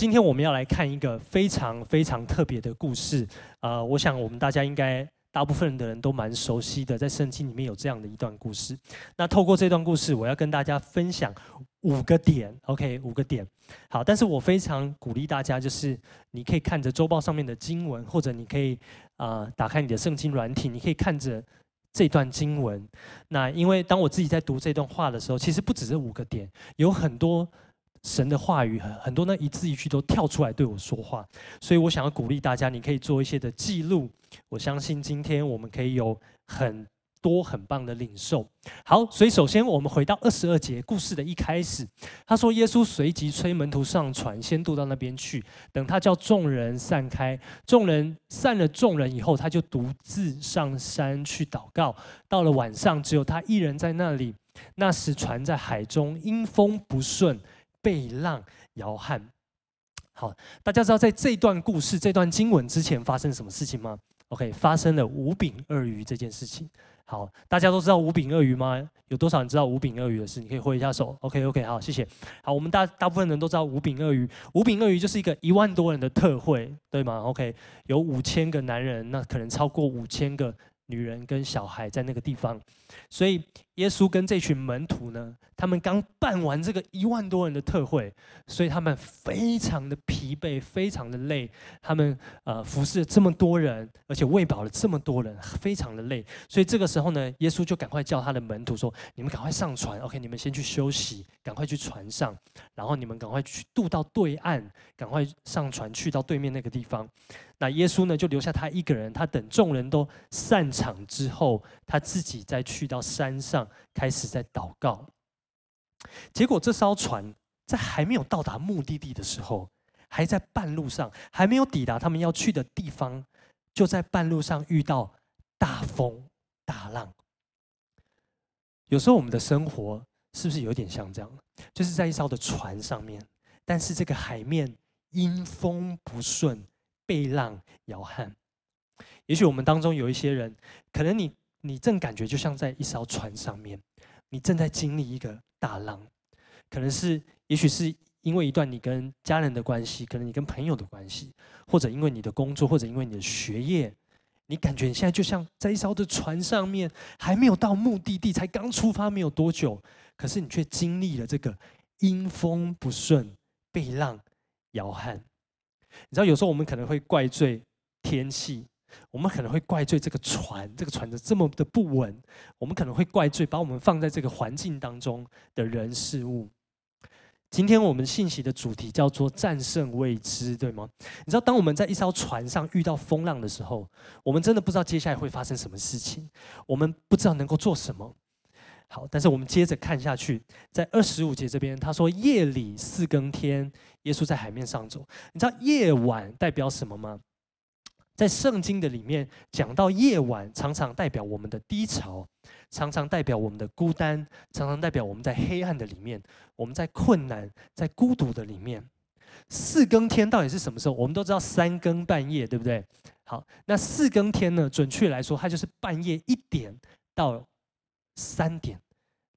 今天我们要来看一个非常非常特别的故事，呃，我想我们大家应该大部分的人都蛮熟悉的，在圣经里面有这样的一段故事。那透过这段故事，我要跟大家分享五个点，OK，五个点。好，但是我非常鼓励大家，就是你可以看着周报上面的经文，或者你可以啊、呃、打开你的圣经软体，你可以看着这段经文。那因为当我自己在读这段话的时候，其实不只是五个点，有很多。神的话语很很多呢，一字一句都跳出来对我说话，所以我想要鼓励大家，你可以做一些的记录。我相信今天我们可以有很多很棒的领受。好，所以首先我们回到二十二节故事的一开始，他说耶稣随即催门徒上船，先渡到那边去。等他叫众人散开，众人散了众人以后，他就独自上山去祷告。到了晚上，只有他一人在那里。那时船在海中，因风不顺。被浪摇撼。好，大家知道在这段故事、这段经文之前发生什么事情吗？OK，发生了五饼二鱼这件事情。好，大家都知道五饼二鱼吗？有多少人知道五饼二鱼的事？你可以挥一下手。OK，OK，好，谢谢。好，我们大大部分人都知道五饼二鱼。五饼二鱼就是一个一万多人的特会，对吗？OK，有五千个男人，那可能超过五千个女人跟小孩在那个地方，所以。耶稣跟这群门徒呢，他们刚办完这个一万多人的特会，所以他们非常的疲惫，非常的累。他们呃服侍了这么多人，而且喂饱了这么多人，非常的累。所以这个时候呢，耶稣就赶快叫他的门徒说：“你们赶快上船，OK，你们先去休息，赶快去船上，然后你们赶快去渡到对岸，赶快上船去到对面那个地方。”那耶稣呢，就留下他一个人，他等众人都散场之后，他自己再去到山上。开始在祷告，结果这艘船在还没有到达目的地的时候，还在半路上，还没有抵达他们要去的地方，就在半路上遇到大风大浪。有时候我们的生活是不是有点像这样？就是在一艘的船上面，但是这个海面因风不顺，被浪摇撼。也许我们当中有一些人，可能你。你正感觉就像在一艘船上面，你正在经历一个大浪，可能是，也许是因为一段你跟家人的关系，可能你跟朋友的关系，或者因为你的工作，或者因为你的学业，你感觉你现在就像在一艘的船上面，还没有到目的地，才刚出发没有多久，可是你却经历了这个阴风不顺，被浪摇撼。你知道，有时候我们可能会怪罪天气。我们可能会怪罪这个船，这个船的这么的不稳。我们可能会怪罪把我们放在这个环境当中的人事物。今天我们信息的主题叫做战胜未知，对吗？你知道，当我们在一艘船上遇到风浪的时候，我们真的不知道接下来会发生什么事情，我们不知道能够做什么。好，但是我们接着看下去，在二十五节这边，他说夜里四更天，耶稣在海面上走。你知道夜晚代表什么吗？在圣经的里面讲到夜晚，常常代表我们的低潮，常常代表我们的孤单，常常代表我们在黑暗的里面，我们在困难、在孤独的里面。四更天到底是什么时候？我们都知道三更半夜，对不对？好，那四更天呢？准确来说，它就是半夜一点到三点，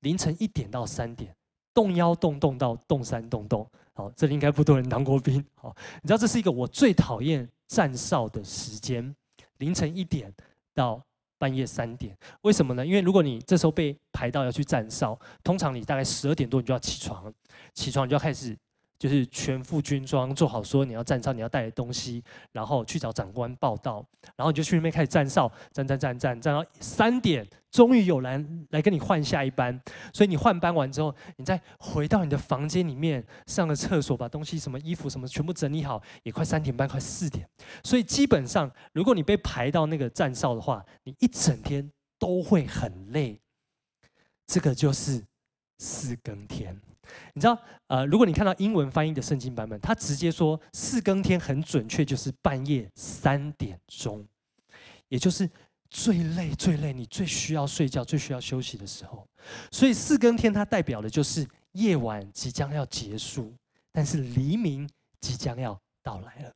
凌晨一点到三点，动幺动动到动三动动。好，这里应该不多人当过兵。好，你知道这是一个我最讨厌。站哨的时间，凌晨一点到半夜三点，为什么呢？因为如果你这时候被排到要去站哨，通常你大概十二点多你就要起床，起床你就要开始。就是全副军装，做好说你要站哨，你要带的东西，然后去找长官报到，然后你就去那边开始站哨，站站站站站到三点，终于有人来跟你换下一班。所以你换班完之后，你再回到你的房间里面上个厕所，把东西什么衣服什么全部整理好，也快三点半，快四点。所以基本上，如果你被排到那个站哨的话，你一整天都会很累。这个就是四更天。你知道，呃，如果你看到英文翻译的圣经版本，它直接说四更天很准确，就是半夜三点钟，也就是最累、最累，你最需要睡觉、最需要休息的时候。所以四更天它代表的就是夜晚即将要结束，但是黎明即将要到来了。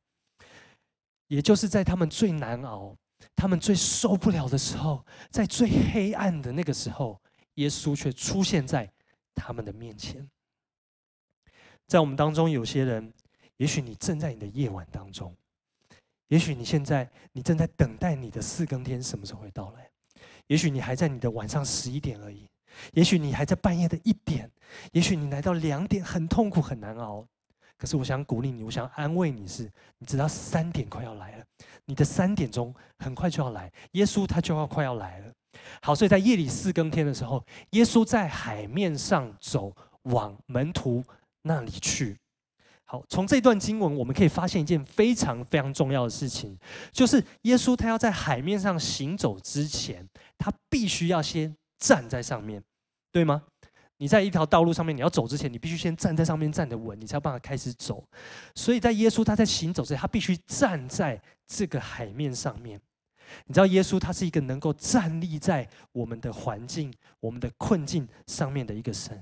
也就是在他们最难熬、他们最受不了的时候，在最黑暗的那个时候，耶稣却出现在他们的面前。在我们当中，有些人也许你正在你的夜晚当中，也许你现在你正在等待你的四更天什么时候会到来，也许你还在你的晚上十一点而已，也许你还在半夜的一点，也许你来到两点很痛苦很难熬。可是我想鼓励你，我想安慰你是，你知道三点快要来了，你的三点钟很快就要来，耶稣他就要快要来了。好，所以在夜里四更天的时候，耶稣在海面上走，往门徒那里去。好，从这段经文我们可以发现一件非常非常重要的事情，就是耶稣他要在海面上行走之前，他必须要先站在上面，对吗？你在一条道路上面，你要走之前，你必须先站在上面站得稳，你才有办法开始走。所以在耶稣他在行走之前，他必须站在这个海面上面。你知道，耶稣他是一个能够站立在我们的环境、我们的困境上面的一个神。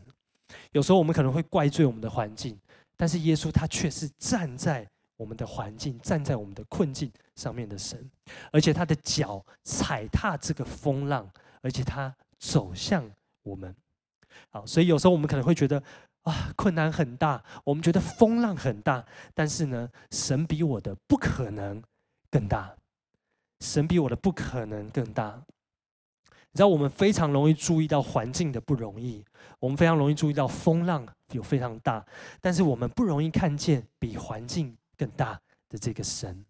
有时候我们可能会怪罪我们的环境，但是耶稣他却是站在我们的环境、站在我们的困境上面的神，而且他的脚踩踏这个风浪，而且他走向我们。好，所以有时候我们可能会觉得啊，困难很大，我们觉得风浪很大，但是呢，神比我的不可能更大，神比我的不可能更大。你知道，我们非常容易注意到环境的不容易，我们非常容易注意到风浪有非常大，但是我们不容易看见比环境更大的这个神。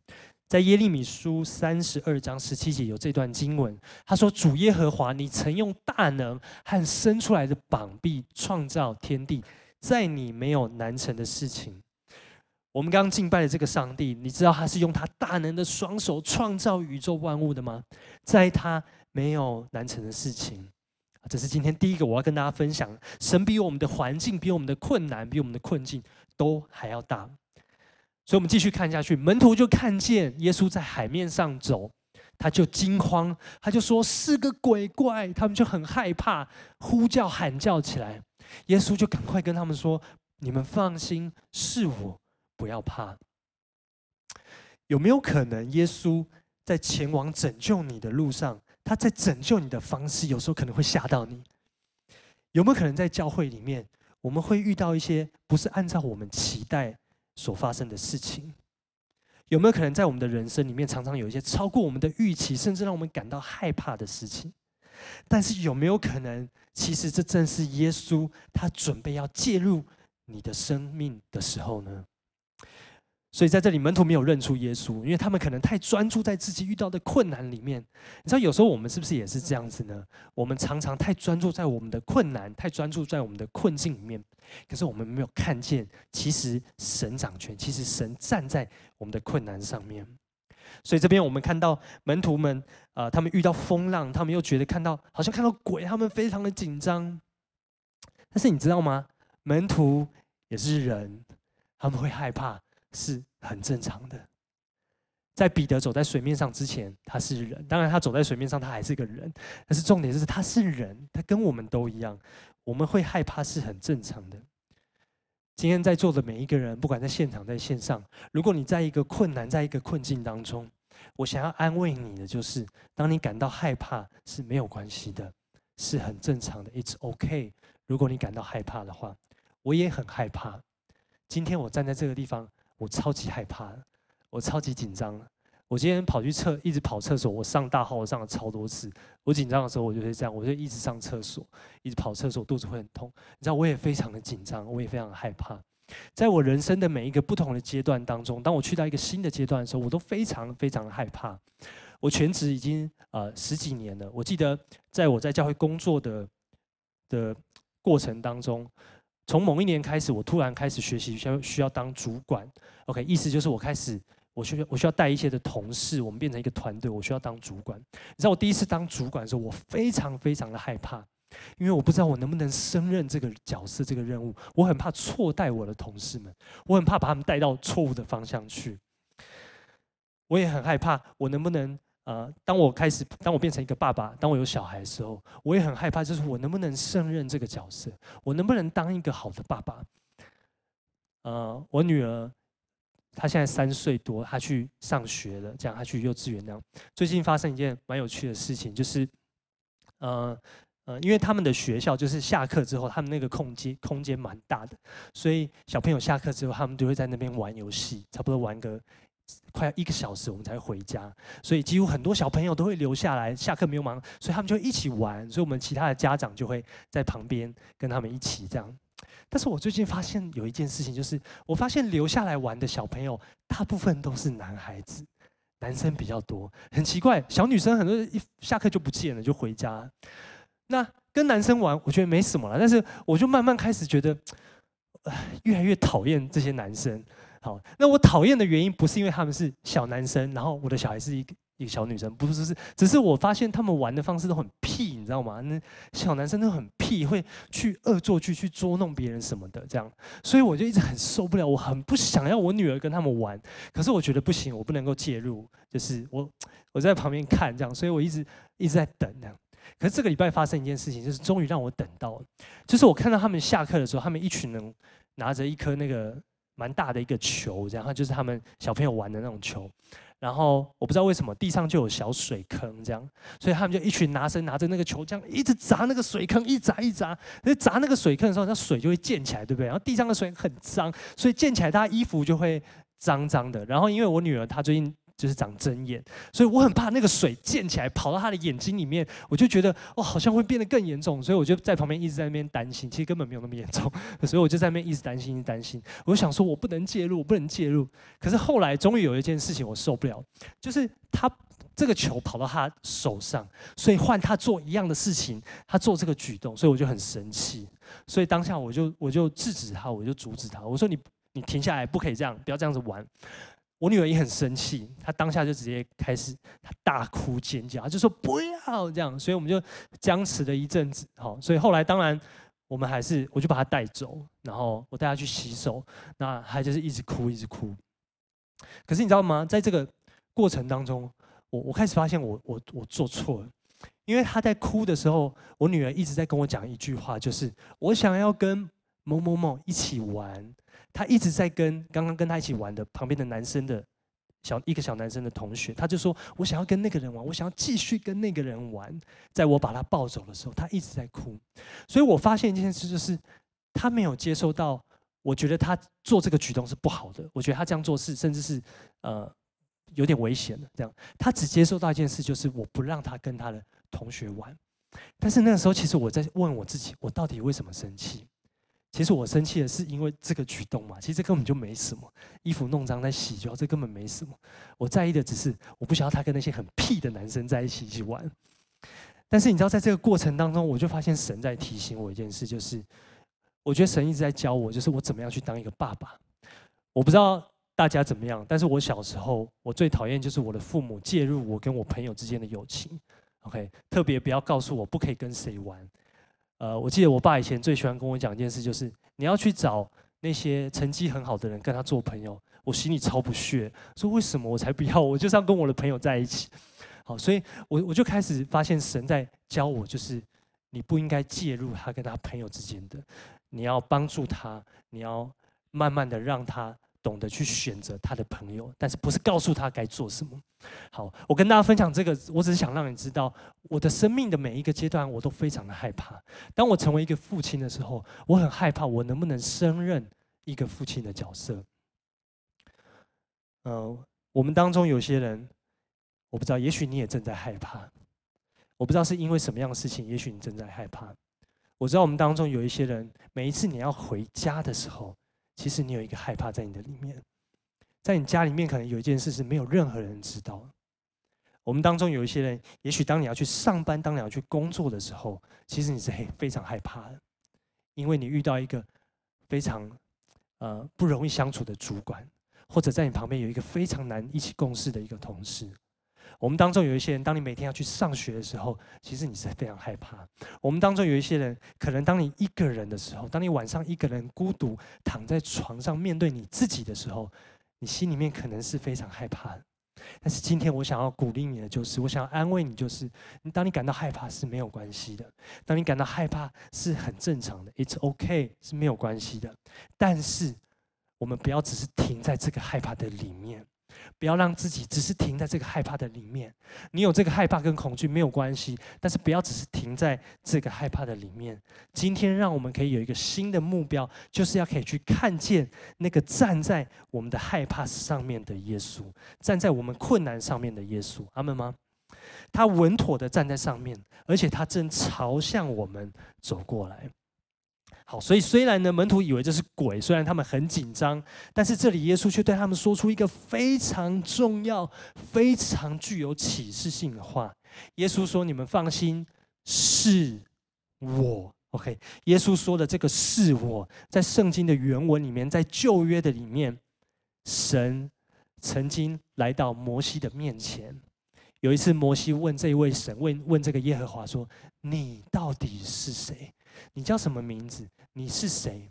在耶利米书三十二章十七节有这段经文，他说：“主耶和华，你曾用大能和伸出来的膀臂创造天地，在你没有难成的事情。”我们刚刚敬拜的这个上帝，你知道他是用他大能的双手创造宇宙万物的吗？在他没有难成的事情。这是今天第一个我要跟大家分享：神比我们的环境、比我们的困难、比我们的困境都还要大。所以，我们继续看下去。门徒就看见耶稣在海面上走，他就惊慌，他就说是个鬼怪，他们就很害怕，呼叫喊叫起来。耶稣就赶快跟他们说：“你们放心，是我，不要怕。”有没有可能，耶稣在前往拯救你的路上，他在拯救你的方式，有时候可能会吓到你？有没有可能，在教会里面，我们会遇到一些不是按照我们期待？所发生的事情，有没有可能在我们的人生里面，常常有一些超过我们的预期，甚至让我们感到害怕的事情？但是有没有可能，其实这正是耶稣他准备要介入你的生命的时候呢？所以在这里，门徒没有认出耶稣，因为他们可能太专注在自己遇到的困难里面。你知道，有时候我们是不是也是这样子呢？我们常常太专注在我们的困难，太专注在我们的困境里面，可是我们没有看见，其实神掌权，其实神站在我们的困难上面。所以这边我们看到门徒们啊、呃，他们遇到风浪，他们又觉得看到好像看到鬼，他们非常的紧张。但是你知道吗？门徒也是人，他们会害怕。是很正常的。在彼得走在水面上之前，他是人。当然，他走在水面上，他还是个人。但是重点是，他是人，他跟我们都一样。我们会害怕是很正常的。今天在座的每一个人，不管在现场在线上，如果你在一个困难，在一个困境当中，我想要安慰你的就是，当你感到害怕是没有关系的，是很正常的。It's OK。如果你感到害怕的话，我也很害怕。今天我站在这个地方。我超级害怕，我超级紧张。我今天跑去厕，一直跑厕所。我上大号，我上了超多次。我紧张的时候，我就会这样，我就一直上厕所，一直跑厕所，肚子会很痛。你知道，我也非常的紧张，我也非常的害怕。在我人生的每一个不同的阶段当中，当我去到一个新的阶段的时候，我都非常非常的害怕。我全职已经呃十几年了。我记得在我在教会工作的的过程当中。从某一年开始，我突然开始学习需要需要当主管。OK，意思就是我开始我需要我需要带一些的同事，我们变成一个团队，我需要当主管。你知道我第一次当主管的时候，我非常非常的害怕，因为我不知道我能不能胜任这个角色这个任务，我很怕错带我的同事们，我很怕把他们带到错误的方向去，我也很害怕我能不能。呃，当我开始，当我变成一个爸爸，当我有小孩的时候，我也很害怕，就是我能不能胜任这个角色，我能不能当一个好的爸爸？呃，我女儿她现在三岁多，她去上学了，这样她去幼稚园那样。最近发生一件蛮有趣的事情，就是，呃呃，因为他们的学校就是下课之后，他们那个空间空间蛮大的，所以小朋友下课之后，他们就会在那边玩游戏，差不多玩个快要一个小时，我们才回家。所以几乎很多小朋友都会留下来，下课没有忙，所以他们就一起玩。所以我们其他的家长就会在旁边跟他们一起这样。但是我最近发现有一件事情，就是我发现留下来玩的小朋友，大部分都是男孩子，男生比较多。很奇怪，小女生很多一下课就不见了，就回家。那跟男生玩，我觉得没什么了。但是我就慢慢开始觉得，越来越讨厌这些男生。好，那我讨厌的原因不是因为他们是小男生，然后我的小孩是一个一个小女生，不是，是，只是我发现他们玩的方式都很屁，你知道吗？那小男生都很屁，会去恶作剧去捉弄别人什么的，这样。所以我就一直很受不了，我很不想要我女儿跟他们玩，可是我觉得不行，我不能够介入，就是我我在旁边看这样，所以我一直一直在等这样。可是这个礼拜发生一件事情，就是终于让我等到，就是我看到他们下课的时候，他们一群人拿着一颗那个蛮大的一个球，然后就是他们小朋友玩的那种球，然后我不知道为什么地上就有小水坑这样，所以他们就一群男生拿着那个球这样一直砸那个水坑，一砸一砸，那砸那个水坑的时候，那水就会溅起来，对不对？然后地上的水很脏，所以溅起来，他衣服就会脏脏的。然后因为我女儿她最近。就是长针眼，所以我很怕那个水溅起来跑到他的眼睛里面，我就觉得哦，好像会变得更严重，所以我就在旁边一直在那边担心，其实根本没有那么严重，所以我就在那边一直担心，一直担心。我就想说，我不能介入，我不能介入。可是后来终于有一件事情我受不了，就是他这个球跑到他手上，所以换他做一样的事情，他做这个举动，所以我就很生气。所以当下我就我就制止他，我就阻止他，我说你你停下来，不可以这样，不要这样子玩。我女儿也很生气，她当下就直接开始，她大哭尖叫，就说不要这样，所以我们就僵持了一阵子。好，所以后来当然我们还是，我就把她带走，然后我带她去洗手，那她就是一直哭，一直哭。可是你知道吗？在这个过程当中，我我开始发现我我我做错了，因为她在哭的时候，我女儿一直在跟我讲一句话，就是我想要跟某某某一起玩。他一直在跟刚刚跟他一起玩的旁边的男生的小一个小男生的同学，他就说：“我想要跟那个人玩，我想要继续跟那个人玩。”在我把他抱走的时候，他一直在哭。所以我发现一件事，就是他没有接受到，我觉得他做这个举动是不好的。我觉得他这样做事甚至是呃有点危险的。这样，他只接受到一件事，就是我不让他跟他的同学玩。但是那个时候，其实我在问我自己：我到底为什么生气？其实我生气的是因为这个举动嘛，其实这根本就没什么，衣服弄脏再洗就好，这根本没什么。我在意的只是我不想要他跟那些很屁的男生在一起去玩。但是你知道，在这个过程当中，我就发现神在提醒我一件事，就是我觉得神一直在教我，就是我怎么样去当一个爸爸。我不知道大家怎么样，但是我小时候我最讨厌就是我的父母介入我跟我朋友之间的友情。OK，特别不要告诉我不可以跟谁玩。呃，我记得我爸以前最喜欢跟我讲一件事，就是你要去找那些成绩很好的人跟他做朋友。我心里超不屑，说为什么我才不要？我就是要跟我的朋友在一起。好，所以我我就开始发现神在教我，就是你不应该介入他跟他朋友之间的，你要帮助他，你要慢慢的让他。懂得去选择他的朋友，但是不是告诉他该做什么。好，我跟大家分享这个，我只是想让你知道，我的生命的每一个阶段，我都非常的害怕。当我成为一个父亲的时候，我很害怕，我能不能胜任一个父亲的角色？嗯、我们当中有些人，我不知道，也许你也正在害怕。我不知道是因为什么样的事情，也许你正在害怕。我知道我们当中有一些人，每一次你要回家的时候。其实你有一个害怕在你的里面，在你家里面可能有一件事是没有任何人知道。我们当中有一些人，也许当你要去上班、当你要去工作的时候，其实你是很非常害怕的，因为你遇到一个非常呃不容易相处的主管，或者在你旁边有一个非常难一起共事的一个同事。我们当中有一些人，当你每天要去上学的时候，其实你是非常害怕。我们当中有一些人，可能当你一个人的时候，当你晚上一个人孤独躺在床上面对你自己的时候，你心里面可能是非常害怕。但是今天我想要鼓励你的，就是我想要安慰你，就是当你感到害怕是没有关系的，当你感到害怕是很正常的，It's OK 是没有关系的。但是我们不要只是停在这个害怕的里面。不要让自己只是停在这个害怕的里面。你有这个害怕跟恐惧没有关系，但是不要只是停在这个害怕的里面。今天让我们可以有一个新的目标，就是要可以去看见那个站在我们的害怕上面的耶稣，站在我们困难上面的耶稣。阿门吗？他稳妥的站在上面，而且他正朝向我们走过来。好，所以虽然呢，门徒以为这是鬼，虽然他们很紧张，但是这里耶稣却对他们说出一个非常重要、非常具有启示性的话。耶稣说：“你们放心，是我。”OK，耶稣说的这个“是我”，在圣经的原文里面，在旧约的里面，神曾经来到摩西的面前。有一次，摩西问这位神，问问这个耶和华说：“你到底是谁？”你叫什么名字？你是谁？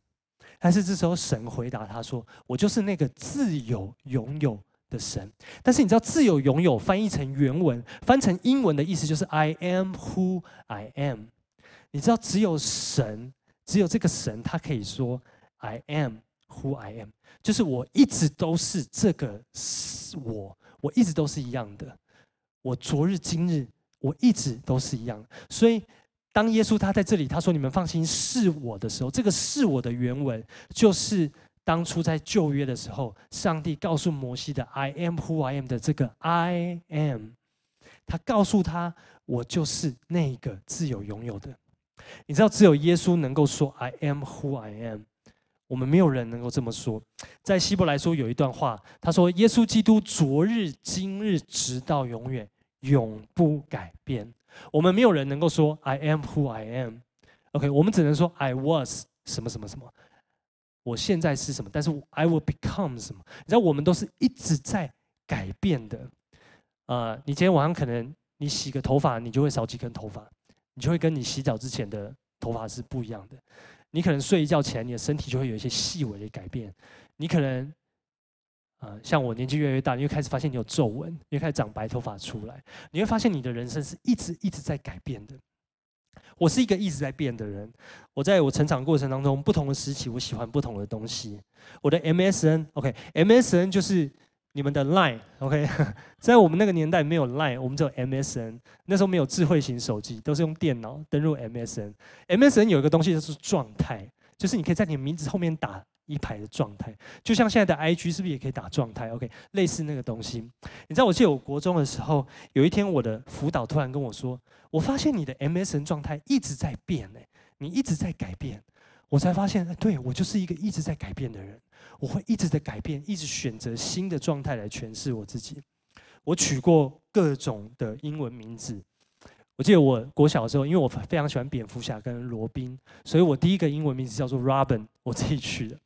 但是这时候神回答他说：“我就是那个自有拥有的神。”但是你知道“自有拥有”翻译成原文，翻成英文的意思就是 “I am who I am”。你知道只有神，只有这个神，他可以说 “I am who I am”，就是我一直都是这个是我，我一直都是一样的。我昨日今日，我一直都是一样。所以。当耶稣他在这里，他说：“你们放心，是我的时候，这个是我的原文，就是当初在旧约的时候，上帝告诉摩西的 ‘I am who I am’ 的这个 ‘I am’，他告诉他，我就是那个自有拥有的。你知道，只有耶稣能够说 ‘I am who I am’，我们没有人能够这么说。在希伯来书有一段话，他说：‘耶稣基督昨日、今日，直到永远，永不改变。’”我们没有人能够说 I am who I am。OK，我们只能说 I was 什么什么什么。我现在是什么？但是 I will become 什么？你知道，我们都是一直在改变的。呃，你今天晚上可能你洗个头发，你就会少几根头发，你就会跟你洗澡之前的头发是不一样的。你可能睡一觉起来，你的身体就会有一些细微的改变。你可能。啊，像我年纪越来越大，你会开始发现你有皱纹，你会开始长白头发出来，你会发现你的人生是一直一直在改变的。我是一个一直在变的人，我在我成长过程当中，不同的时期，我喜欢不同的东西。我的 MSN，OK，MSN 就是你们的 Line，OK，在我们那个年代没有 Line，我们只有 MSN，那时候没有智慧型手机，都是用电脑登入 MSN。MSN 有一个东西就是状态，就是你可以在你的名字后面打。一排的状态，就像现在的 IG 是不是也可以打状态？OK，类似那个东西。你知道，我记得我国中的时候，有一天我的辅导突然跟我说：“我发现你的 MSN 状态一直在变，哎，你一直在改变。”我才发现，对，我就是一个一直在改变的人。我会一直在改变，一直选择新的状态来诠释我自己。我取过各种的英文名字。我记得我国小的时候，因为我非常喜欢蝙蝠侠跟罗宾，所以我第一个英文名字叫做 Robin，我自己取的。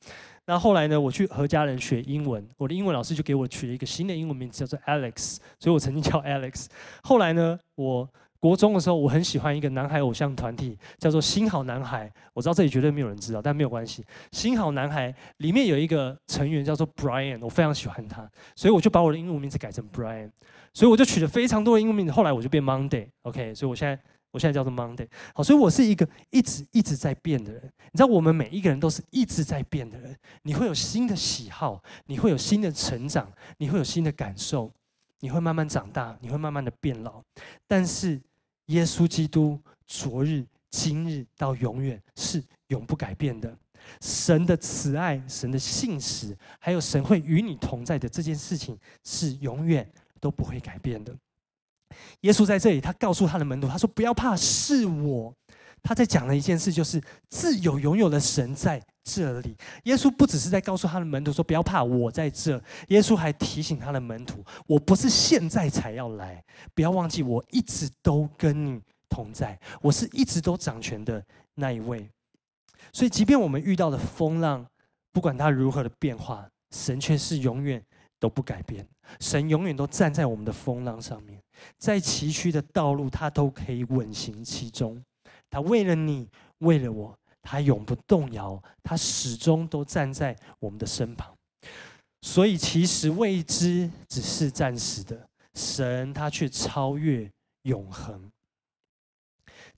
那后来呢，我去和家人学英文，我的英文老师就给我取了一个新的英文名字，叫做 Alex，所以我曾经叫 Alex。后来呢，我国中的时候，我很喜欢一个男孩偶像团体，叫做新好男孩。我知道这里绝对没有人知道，但没有关系。新好男孩里面有一个成员叫做 Brian，我非常喜欢他，所以我就把我的英文名字改成 Brian。所以我就取了非常多的英文名字，后来我就变 Monday，OK，所以我现在我现在叫做 Monday。好，所以我是一个一直一直在变的人。你知道，我们每一个人都是一直在变的人。你会有新的喜好，你会有新的成长，你会有新的感受，你会慢慢长大，你会慢慢的变老。但是耶稣基督昨日、今日到永远是永不改变的。神的慈爱、神的信实，还有神会与你同在的这件事情，是永远。都不会改变的。耶稣在这里，他告诉他的门徒，他说：“不要怕，是我。”他在讲的一件事，就是自有永有的神在这里。耶稣不只是在告诉他的门徒说：“不要怕，我在这。”耶稣还提醒他的门徒：“我不是现在才要来，不要忘记，我一直都跟你同在，我是一直都掌权的那一位。”所以，即便我们遇到的风浪，不管它如何的变化，神却是永远。都不改变，神永远都站在我们的风浪上面，在崎岖的道路，他都可以稳行其中。他为了你，为了我，他永不动摇，他始终都站在我们的身旁。所以，其实未知只是暂时的，神他却超越永恒。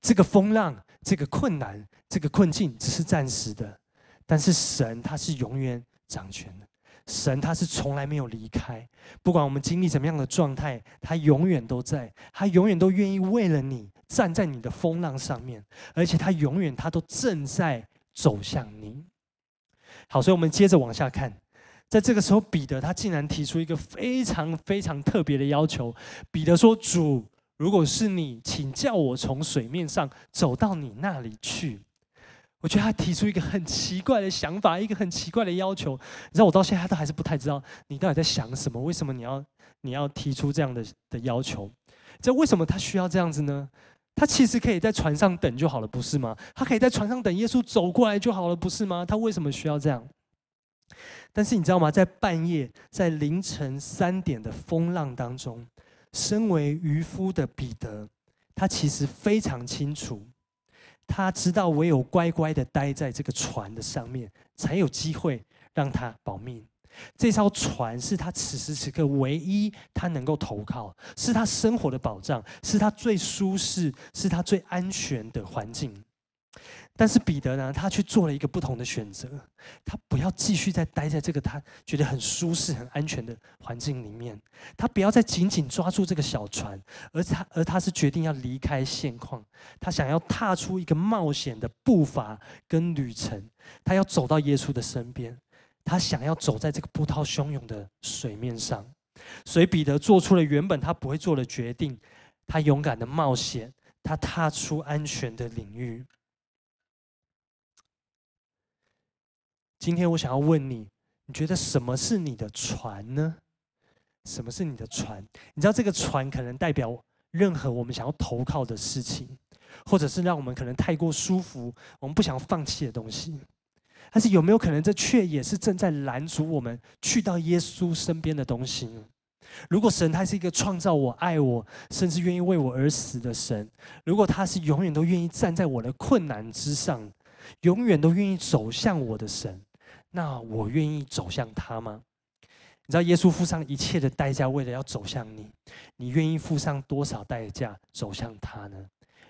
这个风浪，这个困难，这个困境只是暂时的，但是神他是永远掌权的。神他是从来没有离开，不管我们经历怎么样的状态，他永远都在，他永远都愿意为了你站在你的风浪上面，而且他永远他都正在走向你。好，所以我们接着往下看，在这个时候，彼得他竟然提出一个非常非常特别的要求。彼得说：“主，如果是你，请叫我从水面上走到你那里去。”我觉得他提出一个很奇怪的想法，一个很奇怪的要求。你知道，我到现在都还是不太知道你到底在想什么？为什么你要你要提出这样的的要求？这为什么他需要这样子呢？他其实可以在船上等就好了，不是吗？他可以在船上等耶稣走过来就好了，不是吗？他为什么需要这样？但是你知道吗？在半夜，在凌晨三点的风浪当中，身为渔夫的彼得，他其实非常清楚。他知道，唯有乖乖的待在这个船的上面，才有机会让他保命。这艘船是他此时此刻唯一他能够投靠，是他生活的保障，是他最舒适、是他最安全的环境。但是彼得呢，他却做了一个不同的选择，他不要继续再待在这个他觉得很舒适、很安全的环境里面，他不要再紧紧抓住这个小船，而他而他是决定要离开现况，他想要踏出一个冒险的步伐跟旅程，他要走到耶稣的身边，他想要走在这个波涛汹涌的水面上，所以彼得做出了原本他不会做的决定，他勇敢的冒险，他踏出安全的领域。今天我想要问你，你觉得什么是你的船呢？什么是你的船？你知道这个船可能代表任何我们想要投靠的事情，或者是让我们可能太过舒服，我们不想放弃的东西。但是有没有可能，这却也是正在拦阻我们去到耶稣身边的东西呢？如果神他是一个创造我、爱我，甚至愿意为我而死的神，如果他是永远都愿意站在我的困难之上，永远都愿意走向我的神。那我愿意走向他吗？你知道耶稣付上一切的代价，为了要走向你，你愿意付上多少代价走向他呢？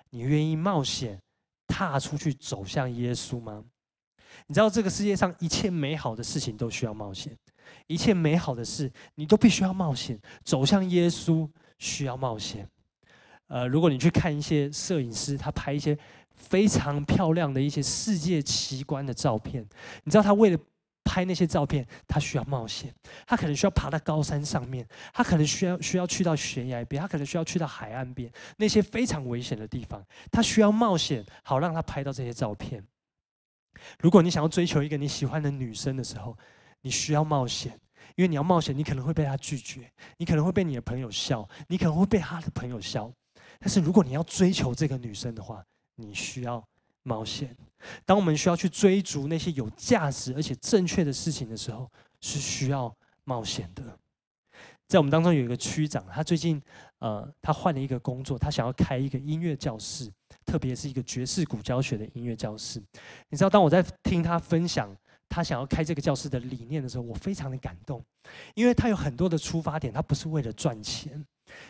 你愿意冒险踏出去走向耶稣吗？你知道这个世界上一切美好的事情都需要冒险，一切美好的事你都必须要冒险走向耶稣，需要冒险。呃，如果你去看一些摄影师，他拍一些非常漂亮的一些世界奇观的照片，你知道他为了拍那些照片，他需要冒险，他可能需要爬到高山上面，他可能需要需要去到悬崖边，他可能需要去到海岸边，那些非常危险的地方，他需要冒险，好让他拍到这些照片。如果你想要追求一个你喜欢的女生的时候，你需要冒险，因为你要冒险，你可能会被她拒绝，你可能会被你的朋友笑，你可能会被她的朋友笑。但是如果你要追求这个女生的话，你需要。冒险。当我们需要去追逐那些有价值而且正确的事情的时候，是需要冒险的。在我们当中有一个区长，他最近呃，他换了一个工作，他想要开一个音乐教室，特别是一个爵士鼓教学的音乐教室。你知道，当我在听他分享他想要开这个教室的理念的时候，我非常的感动，因为他有很多的出发点，他不是为了赚钱，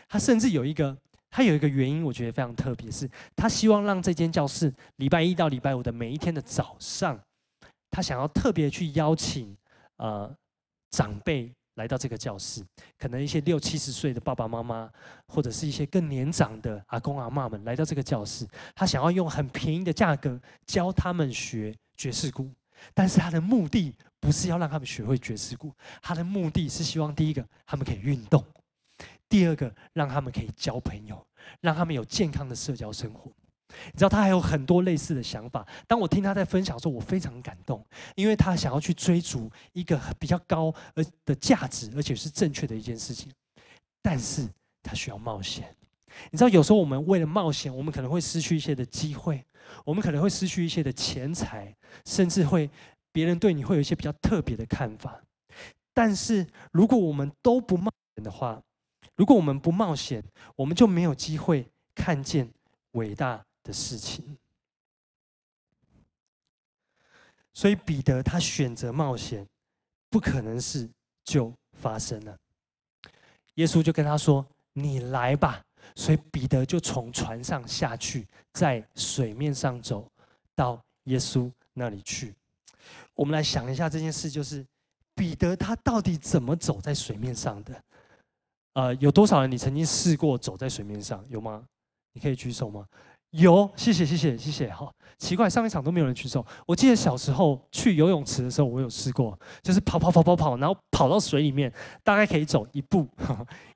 他甚至有一个。他有一个原因，我觉得非常特别，是他希望让这间教室礼拜一到礼拜五的每一天的早上，他想要特别去邀请呃长辈来到这个教室，可能一些六七十岁的爸爸妈妈，或者是一些更年长的阿公阿嬷们来到这个教室，他想要用很便宜的价格教他们学爵士鼓，但是他的目的不是要让他们学会爵士鼓，他的目的是希望第一个他们可以运动。第二个，让他们可以交朋友，让他们有健康的社交生活。你知道，他还有很多类似的想法。当我听他在分享的时候，我非常感动，因为他想要去追逐一个比较高而的价值，而且是正确的一件事情。但是他需要冒险。你知道，有时候我们为了冒险，我们可能会失去一些的机会，我们可能会失去一些的钱财，甚至会别人对你会有一些比较特别的看法。但是如果我们都不冒险的话，如果我们不冒险，我们就没有机会看见伟大的事情。所以彼得他选择冒险，不可能是就发生了。耶稣就跟他说：“你来吧。”所以彼得就从船上下去，在水面上走到耶稣那里去。我们来想一下这件事，就是彼得他到底怎么走在水面上的？呃，有多少人你曾经试过走在水面上？有吗？你可以举手吗？有，谢谢谢谢谢谢。好，奇怪，上一场都没有人举手。我记得小时候去游泳池的时候，我有试过，就是跑跑跑跑跑，然后跑到水里面，大概可以走一步，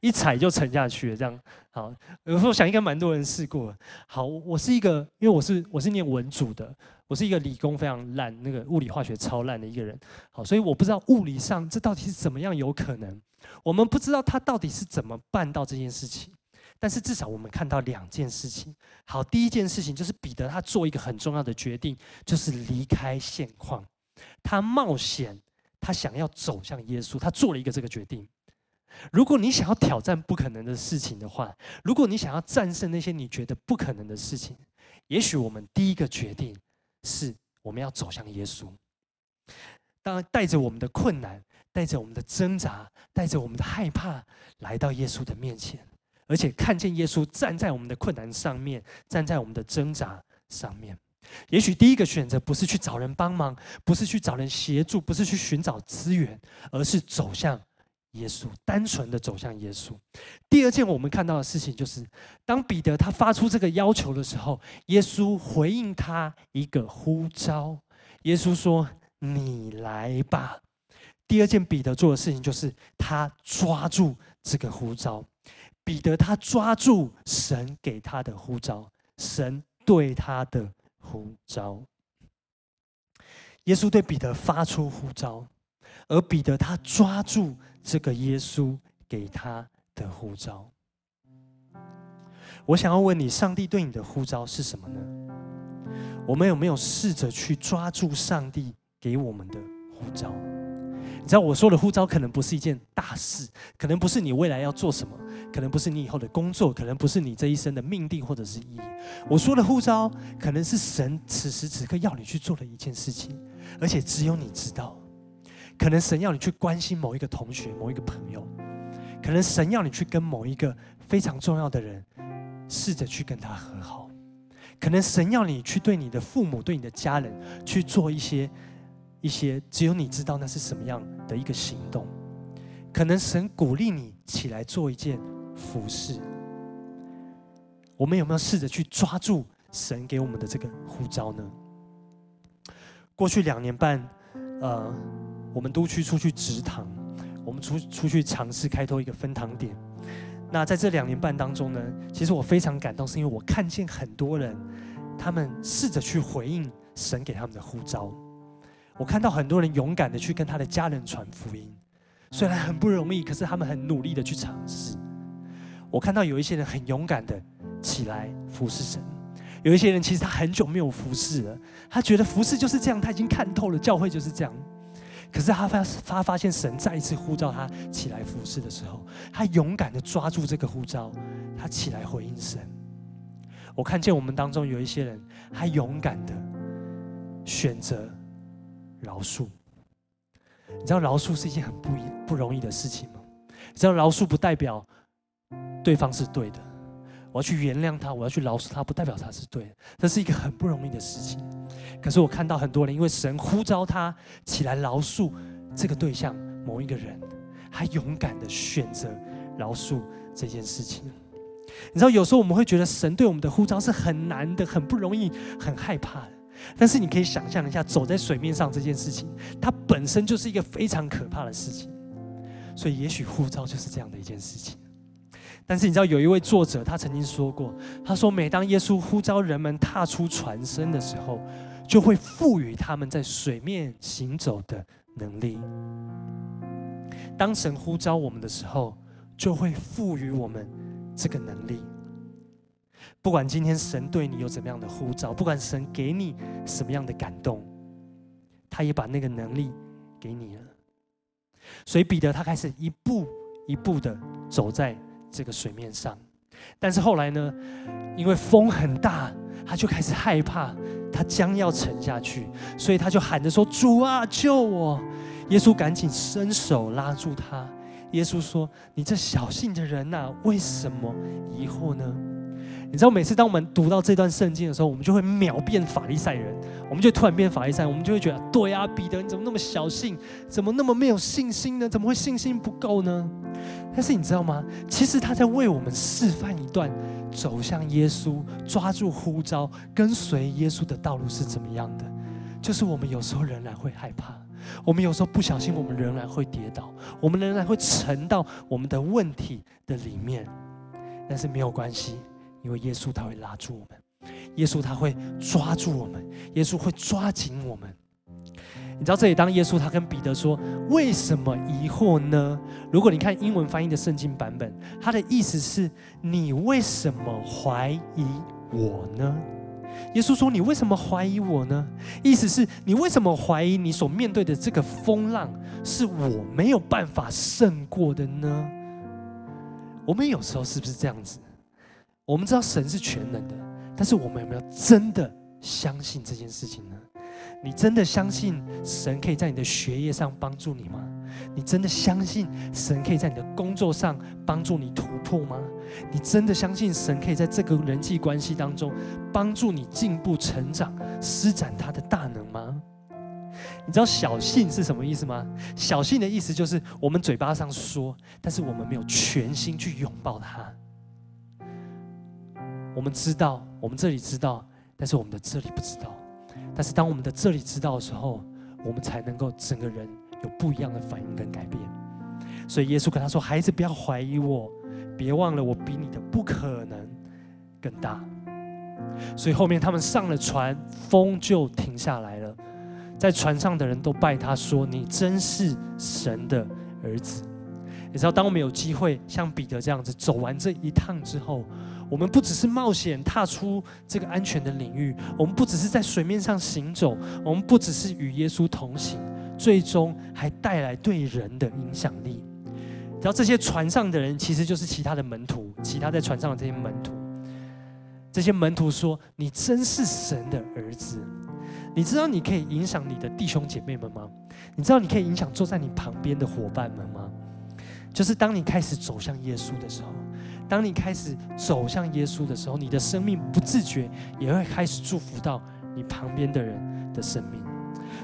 一踩就沉下去了。这样，好，有时候想应该蛮多人试过。好，我是一个，因为我是我是念文组的，我是一个理工非常烂，那个物理化学超烂的一个人。好，所以我不知道物理上这到底是怎么样有可能，我们不知道他到底是怎么办到这件事情。但是至少我们看到两件事情。好，第一件事情就是彼得他做一个很重要的决定，就是离开现况。他冒险，他想要走向耶稣，他做了一个这个决定。如果你想要挑战不可能的事情的话，如果你想要战胜那些你觉得不可能的事情，也许我们第一个决定是我们要走向耶稣。当然，带着我们的困难，带着我们的挣扎，带着我们的害怕，来到耶稣的面前。而且看见耶稣站在我们的困难上面，站在我们的挣扎上面。也许第一个选择不是去找人帮忙，不是去找人协助，不是去寻找资源，而是走向耶稣，单纯的走向耶稣。第二件我们看到的事情就是，当彼得他发出这个要求的时候，耶稣回应他一个呼召。耶稣说：“你来吧。”第二件彼得做的事情就是，他抓住这个呼召。彼得他抓住神给他的呼召，神对他的呼召。耶稣对彼得发出呼召，而彼得他抓住这个耶稣给他的呼召。我想要问你，上帝对你的呼召是什么呢？我们有没有试着去抓住上帝给我们的呼召？你知道我说的呼召可能不是一件大事，可能不是你未来要做什么，可能不是你以后的工作，可能不是你这一生的命定或者是意义。我说的呼召，可能是神此时此刻要你去做的一件事情，而且只有你知道。可能神要你去关心某一个同学、某一个朋友，可能神要你去跟某一个非常重要的人，试着去跟他和好。可能神要你去对你的父母、对你的家人去做一些。一些只有你知道那是什么样的一个行动，可能神鼓励你起来做一件服事。我们有没有试着去抓住神给我们的这个呼召呢？过去两年半，呃，我们都去出去植堂，我们出出去尝试开拓一个分堂点。那在这两年半当中呢，其实我非常感动，是因为我看见很多人，他们试着去回应神给他们的呼召。我看到很多人勇敢的去跟他的家人传福音，虽然很不容易，可是他们很努力的去尝试。我看到有一些人很勇敢的起来服侍神，有一些人其实他很久没有服侍了，他觉得服侍就是这样，他已经看透了教会就是这样。可是他发他发现神再一次呼召他起来服侍的时候，他勇敢的抓住这个呼召，他起来回应神。我看见我们当中有一些人，他勇敢的选择。饶恕，你知道饶恕是一件很不不容易的事情吗？你知道饶恕不代表对方是对的，我要去原谅他，我要去饶恕他，不代表他是对的，这是一个很不容易的事情。可是我看到很多人，因为神呼召他起来饶恕这个对象某一个人，还勇敢的选择饶恕这件事情。你知道，有时候我们会觉得神对我们的呼召是很难的，很不容易，很害怕。但是你可以想象一下，走在水面上这件事情，它本身就是一个非常可怕的事情。所以，也许呼召就是这样的一件事情。但是你知道，有一位作者他曾经说过，他说：“每当耶稣呼召人们踏出船身的时候，就会赋予他们在水面行走的能力。当神呼召我们的时候，就会赋予我们这个能力。”不管今天神对你有怎么样的呼召，不管神给你什么样的感动，他也把那个能力给你了。所以彼得他开始一步一步的走在这个水面上，但是后来呢，因为风很大，他就开始害怕，他将要沉下去，所以他就喊着说：“主啊，救我！”耶稣赶紧伸手拉住他。耶稣说：“你这小信的人呐，为什么疑惑呢？”你知道，每次当我们读到这段圣经的时候，我们就会秒变法利赛人，我们就突然变法利赛人，我们就会觉得，对啊，彼得你怎么那么小信，怎么那么没有信心呢？怎么会信心不够呢？但是你知道吗？其实他在为我们示范一段走向耶稣、抓住呼召、跟随耶稣的道路是怎么样的。就是我们有时候仍然会害怕，我们有时候不小心，我们仍然会跌倒，我们仍然会沉到我们的问题的里面。但是没有关系，因为耶稣他会拉住我们，耶稣他会抓住我们，耶稣会抓紧我们。你知道这里，当耶稣他跟彼得说：“为什么疑惑呢？”如果你看英文翻译的圣经版本，他的意思是：“你为什么怀疑我呢？”耶稣说：“你为什么怀疑我呢？”意思是你为什么怀疑你所面对的这个风浪是我没有办法胜过的呢？我们有时候是不是这样子？我们知道神是全能的，但是我们有没有真的相信这件事情呢？你真的相信神可以在你的学业上帮助你吗？你真的相信神可以在你的工作上帮助你突破吗？你真的相信神可以在这个人际关系当中帮助你进步成长、施展他的大能吗？你知道小信是什么意思吗？小信的意思就是我们嘴巴上说，但是我们没有全心去拥抱他。我们知道，我们这里知道，但是我们的这里不知道。但是当我们的这里知道的时候，我们才能够整个人有不一样的反应跟改变。所以耶稣跟他说：“孩子，不要怀疑我，别忘了我比你的不可能更大。”所以后面他们上了船，风就停下来了。在船上的人都拜他说：“你真是神的儿子。”你知道，当我们有机会像彼得这样子走完这一趟之后，我们不只是冒险踏出这个安全的领域，我们不只是在水面上行走，我们不只是与耶稣同行，最终还带来对人的影响力。然后这些船上的人其实就是其他的门徒，其他在船上的这些门徒。这些门徒说：“你真是神的儿子。”你知道你可以影响你的弟兄姐妹们吗？你知道你可以影响坐在你旁边的伙伴们吗？就是当你开始走向耶稣的时候。当你开始走向耶稣的时候，你的生命不自觉也会开始祝福到你旁边的人的生命。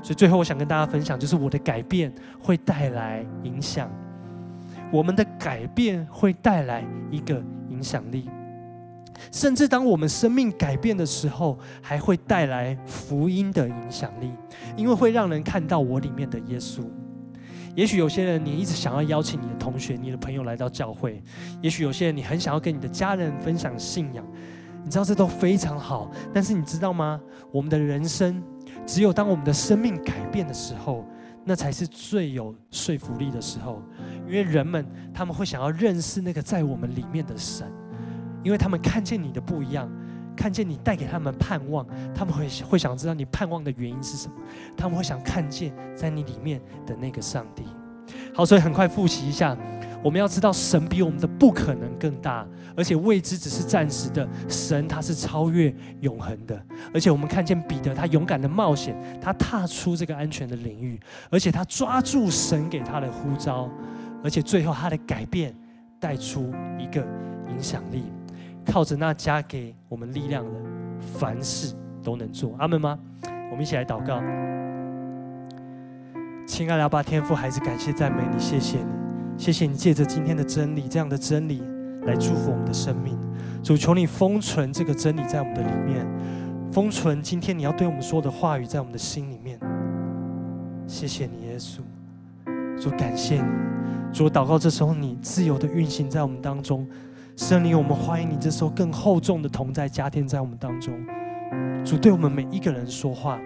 所以最后，我想跟大家分享，就是我的改变会带来影响，我们的改变会带来一个影响力，甚至当我们生命改变的时候，还会带来福音的影响力，因为会让人看到我里面的耶稣。也许有些人，你一直想要邀请你的同学、你的朋友来到教会；也许有些人，你很想要跟你的家人分享信仰。你知道这都非常好，但是你知道吗？我们的人生，只有当我们的生命改变的时候，那才是最有说服力的时候。因为人们他们会想要认识那个在我们里面的神，因为他们看见你的不一样。看见你带给他们盼望，他们会会想知道你盼望的原因是什么？他们会想看见在你里面的那个上帝。好，所以很快复习一下，我们要知道神比我们的不可能更大，而且未知只是暂时的，神他是超越永恒的。而且我们看见彼得他勇敢的冒险，他踏出这个安全的领域，而且他抓住神给他的呼召，而且最后他的改变带出一个影响力。靠着那加给我们力量的，凡事都能做。阿门吗？我们一起来祷告。亲爱的阿爸天父，孩子感谢赞美你，谢谢你，谢谢你借着今天的真理，这样的真理来祝福我们的生命。主求你封存这个真理在我们的里面，封存今天你要对我们说的话语在我们的心里面。谢谢你，耶稣。主感谢你，主祷告这时候你自由的运行在我们当中。圣灵，我们欢迎你这时候更厚重的同在加添在我们当中。主对我们每一个人说话，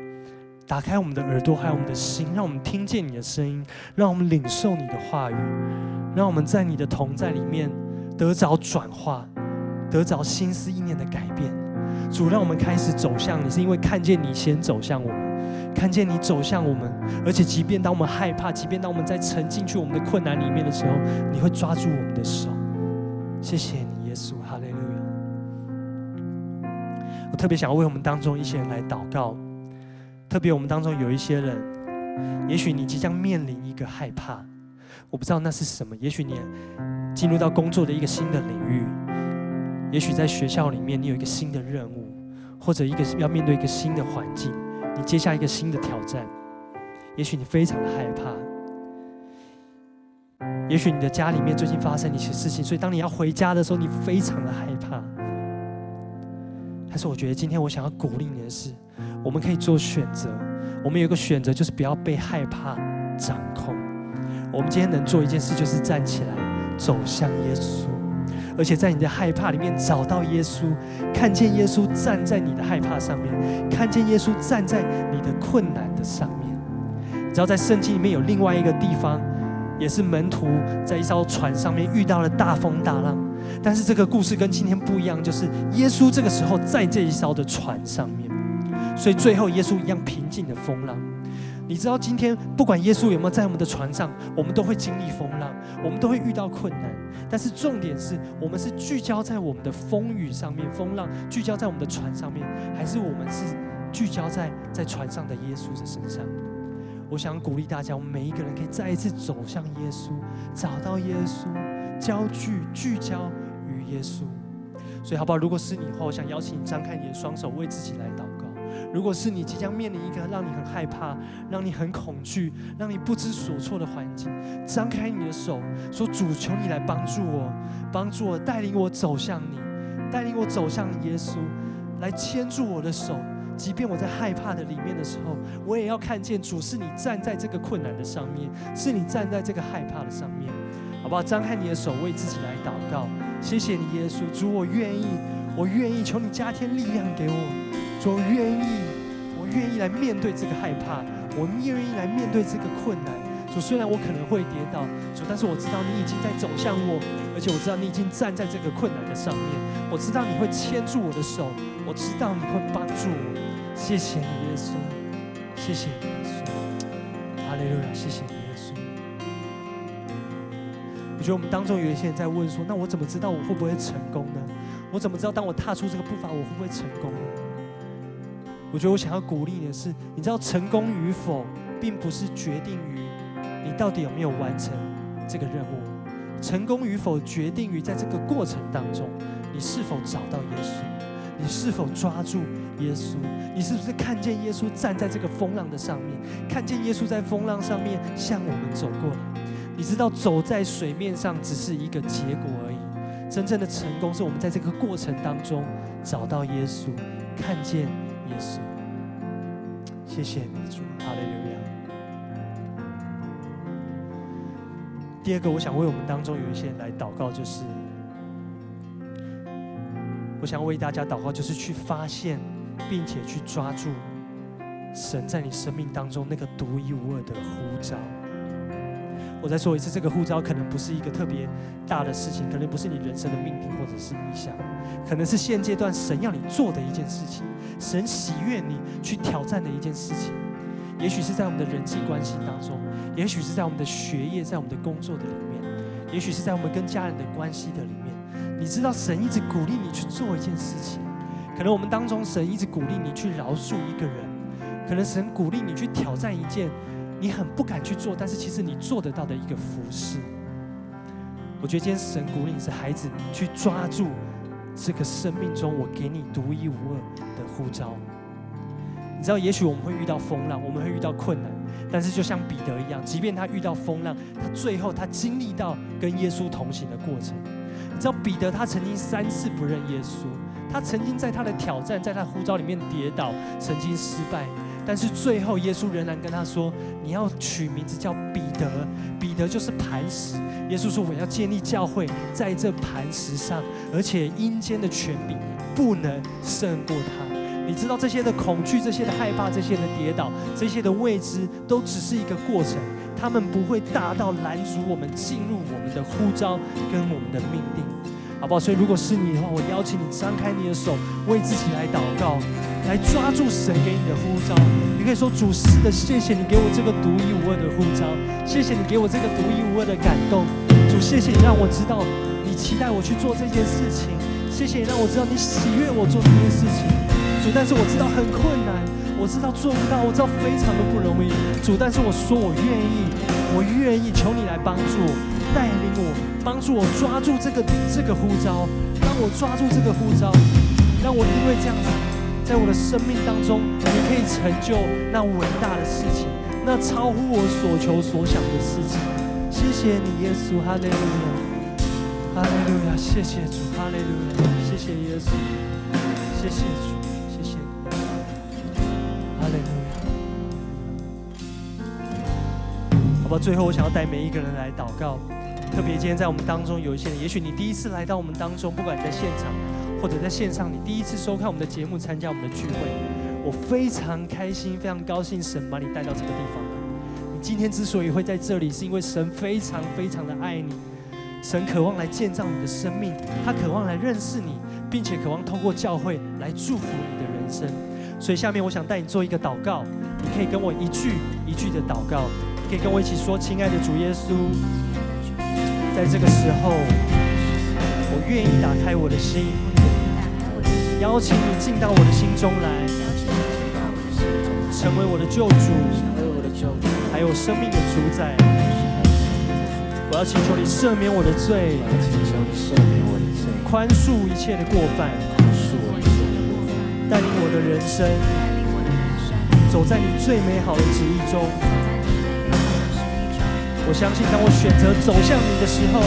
打开我们的耳朵还有我们的心，让我们听见你的声音，让我们领受你的话语，让我们在你的同在里面得着转化，得着心思意念的改变。主，让我们开始走向你，是因为看见你先走向我们，看见你走向我们，而且即便当我们害怕，即便当我们在沉进去我们的困难里面的时候，你会抓住我们的手。谢谢你，耶稣，哈利路亚。我特别想要为我们当中一些人来祷告，特别我们当中有一些人，也许你即将面临一个害怕，我不知道那是什么。也许你进入到工作的一个新的领域，也许在学校里面，你有一个新的任务，或者一个要面对一个新的环境，你接下一个新的挑战。也许你非常的害怕，也许你的家里面最近发生一些事情，所以当你要回家的时候，你非常的害怕。但是我觉得今天我想要鼓励你的是，我们可以做选择，我们有一个选择，就是不要被害怕掌控。我们今天能做一件事，就是站起来，走向耶稣。而且在你的害怕里面找到耶稣，看见耶稣站在你的害怕上面，看见耶稣站在你的困难的上面。你知道在圣经里面有另外一个地方，也是门徒在一艘船上面遇到了大风大浪，但是这个故事跟今天不一样，就是耶稣这个时候在这一艘的船上面，所以最后耶稣一样平静的风浪。你知道今天不管耶稣有没有在我们的船上，我们都会经历风浪，我们都会遇到困难。但是重点是我们是聚焦在我们的风雨上面，风浪聚焦在我们的船上面，还是我们是聚焦在在船上的耶稣的身上？我想鼓励大家，我们每一个人可以再一次走向耶稣，找到耶稣，焦聚聚焦于耶稣。所以好不好？如果是你的话，我想邀请你张开你的双手，为自己来祷告。如果是你即将面临一个让你很害怕、让你很恐惧、让你不知所措的环境，张开你的手，说：“主，求你来帮助我，帮助我，带领我走向你，带领我走向耶稣，来牵住我的手。即便我在害怕的里面的时候，我也要看见主是你站在这个困难的上面，是你站在这个害怕的上面，好不好？张开你的手，为自己来祷告。谢谢你，耶稣，主，我愿意，我愿意，求你加添力量给我。”主我愿意，我愿意来面对这个害怕，我愿意来面对这个困难。主，虽然我可能会跌倒，主，但是我知道你已经在走向我，而且我知道你已经站在这个困难的上面。我知道你会牵住我的手，我知道你会帮助我。谢谢你，耶稣，谢谢你，耶稣。哈利路亚，谢谢你，耶稣。我觉得我们当中有一些人在问说：“那我怎么知道我会不会成功呢？我怎么知道当我踏出这个步伐，我会不会成功呢？”我觉得我想要鼓励你的是，你知道成功与否，并不是决定于你到底有没有完成这个任务。成功与否决定于在这个过程当中，你是否找到耶稣，你是否抓住耶稣，你是不是看见耶稣站在这个风浪的上面，看见耶稣在风浪上面向我们走过来。你知道走在水面上只是一个结果而已，真正的成功是我们在这个过程当中找到耶稣，看见。耶稣，谢谢你，主，第二个，我想为我们当中有一些人来祷告，就是我想为大家祷告，就是去发现并且去抓住神在你生命当中那个独一无二的呼召。我再说一次，这个呼召可能不是一个特别大的事情，可能不是你人生的命定或者是理想，可能是现阶段神要你做的一件事情，神喜悦你去挑战的一件事情。也许是在我们的人际关系当中，也许是在我们的学业，在我们的工作的里面，也许是在我们跟家人的关系的里面。你知道神一直鼓励你去做一件事情，可能我们当中神一直鼓励你去饶恕一个人，可能神鼓励你去挑战一件。你很不敢去做，但是其实你做得到的一个服事。我觉得今天神鼓励你是孩子，去抓住这个生命中我给你独一无二的呼召。你知道，也许我们会遇到风浪，我们会遇到困难，但是就像彼得一样，即便他遇到风浪，他最后他经历到跟耶稣同行的过程。你知道，彼得他曾经三次不认耶稣，他曾经在他的挑战，在他呼召里面跌倒，曾经失败。但是最后，耶稣仍然跟他说：“你要取名字叫彼得，彼得就是磐石。”耶稣说：“我要建立教会，在这磐石上，而且阴间的权柄不能胜过他。”你知道这些的恐惧、这些的害怕、这些的跌倒、这些的未知，都只是一个过程，他们不会大到拦阻我们进入我们的呼召跟我们的命定，好不好？所以，如果是你的话，我邀请你张开你的手，为自己来祷告。来抓住神给你的呼召，你可以说：“主是的，谢谢你给我这个独一无二的呼召，谢谢你给我这个独一无二的感动。主，谢谢你让我知道你期待我去做这件事情，谢谢你让我知道你喜悦我做这件事情。主，但是我知道很困难，我知道做不到，我知道非常的不容易。主，但是我说我愿意，我愿意，求你来帮助我。”带领我，帮助我抓住这个这个呼召，让我抓住这个呼召，让我因为这样子，在我的生命当中，你可以成就那伟大的事情，那超乎我所求所想的事情。谢谢你，耶稣，哈利路亚，哈利路亚，谢谢主，哈利路亚，谢谢耶稣，谢谢主。好吧最后，我想要带每一个人来祷告。特别今天在我们当中有一些人，也许你第一次来到我们当中，不管你在现场或者在线上，你第一次收看我们的节目，参加我们的聚会，我非常开心，非常高兴，神把你带到这个地方来。你今天之所以会在这里，是因为神非常非常的爱你，神渴望来建造你的生命，他渴望来认识你，并且渴望透过教会来祝福你的人生。所以下面我想带你做一个祷告，你可以跟我一句一句的祷告。可以跟我一起说：“亲爱的主耶稣，在这个时候，我愿意打开我的心，邀请你进到我的心中来，成为我的救主，还有生命的主宰。我要请求你赦免我的罪，宽恕一切的过犯，带领我的人生，走在你最美好的旨意中。”我相信，当我选择走向你的时候，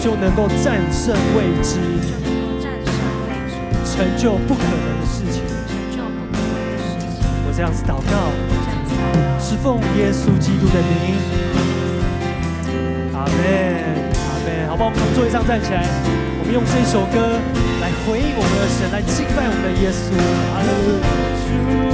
就能够战胜未知，成就不可能的事情。我这样子祷告，是奉耶稣基督的名。阿门，阿门。好不好，我们从座位上站起来，我们用这首歌来回应我们的神，来敬拜我们的耶稣。阿门。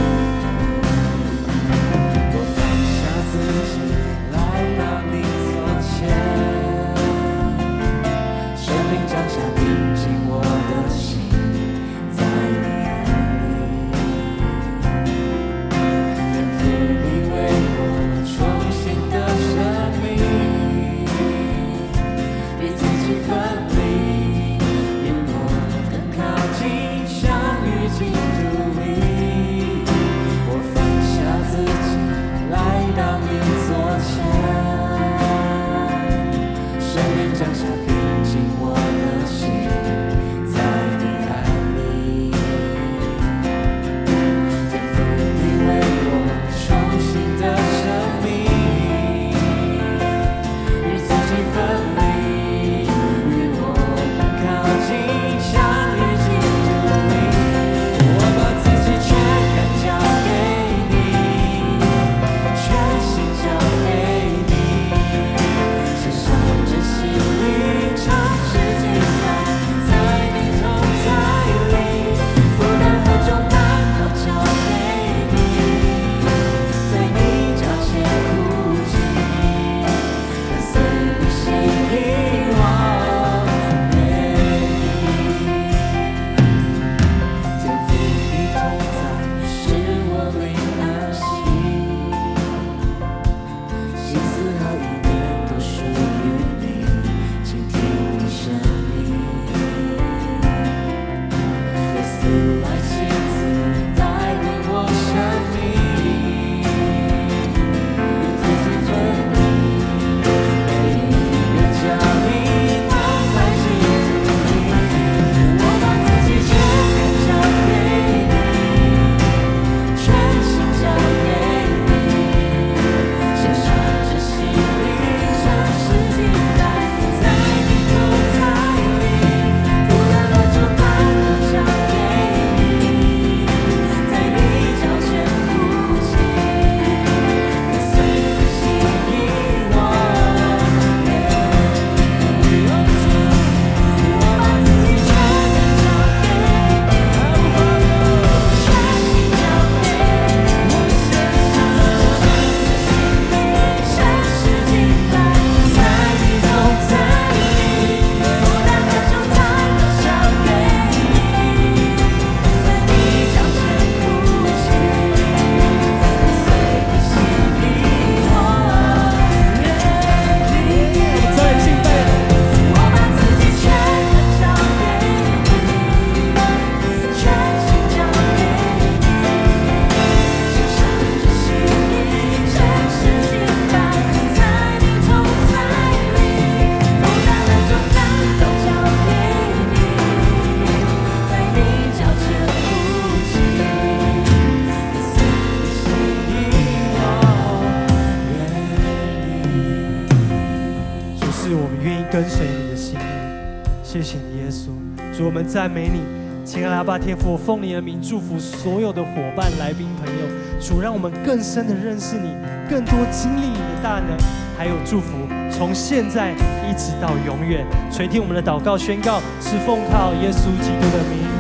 天父，我奉你的名祝福所有的伙伴、来宾、朋友。主，让我们更深的认识你，更多经历你的大能，还有祝福，从现在一直到永远。垂听我们的祷告宣告，是奉靠耶稣基督的名。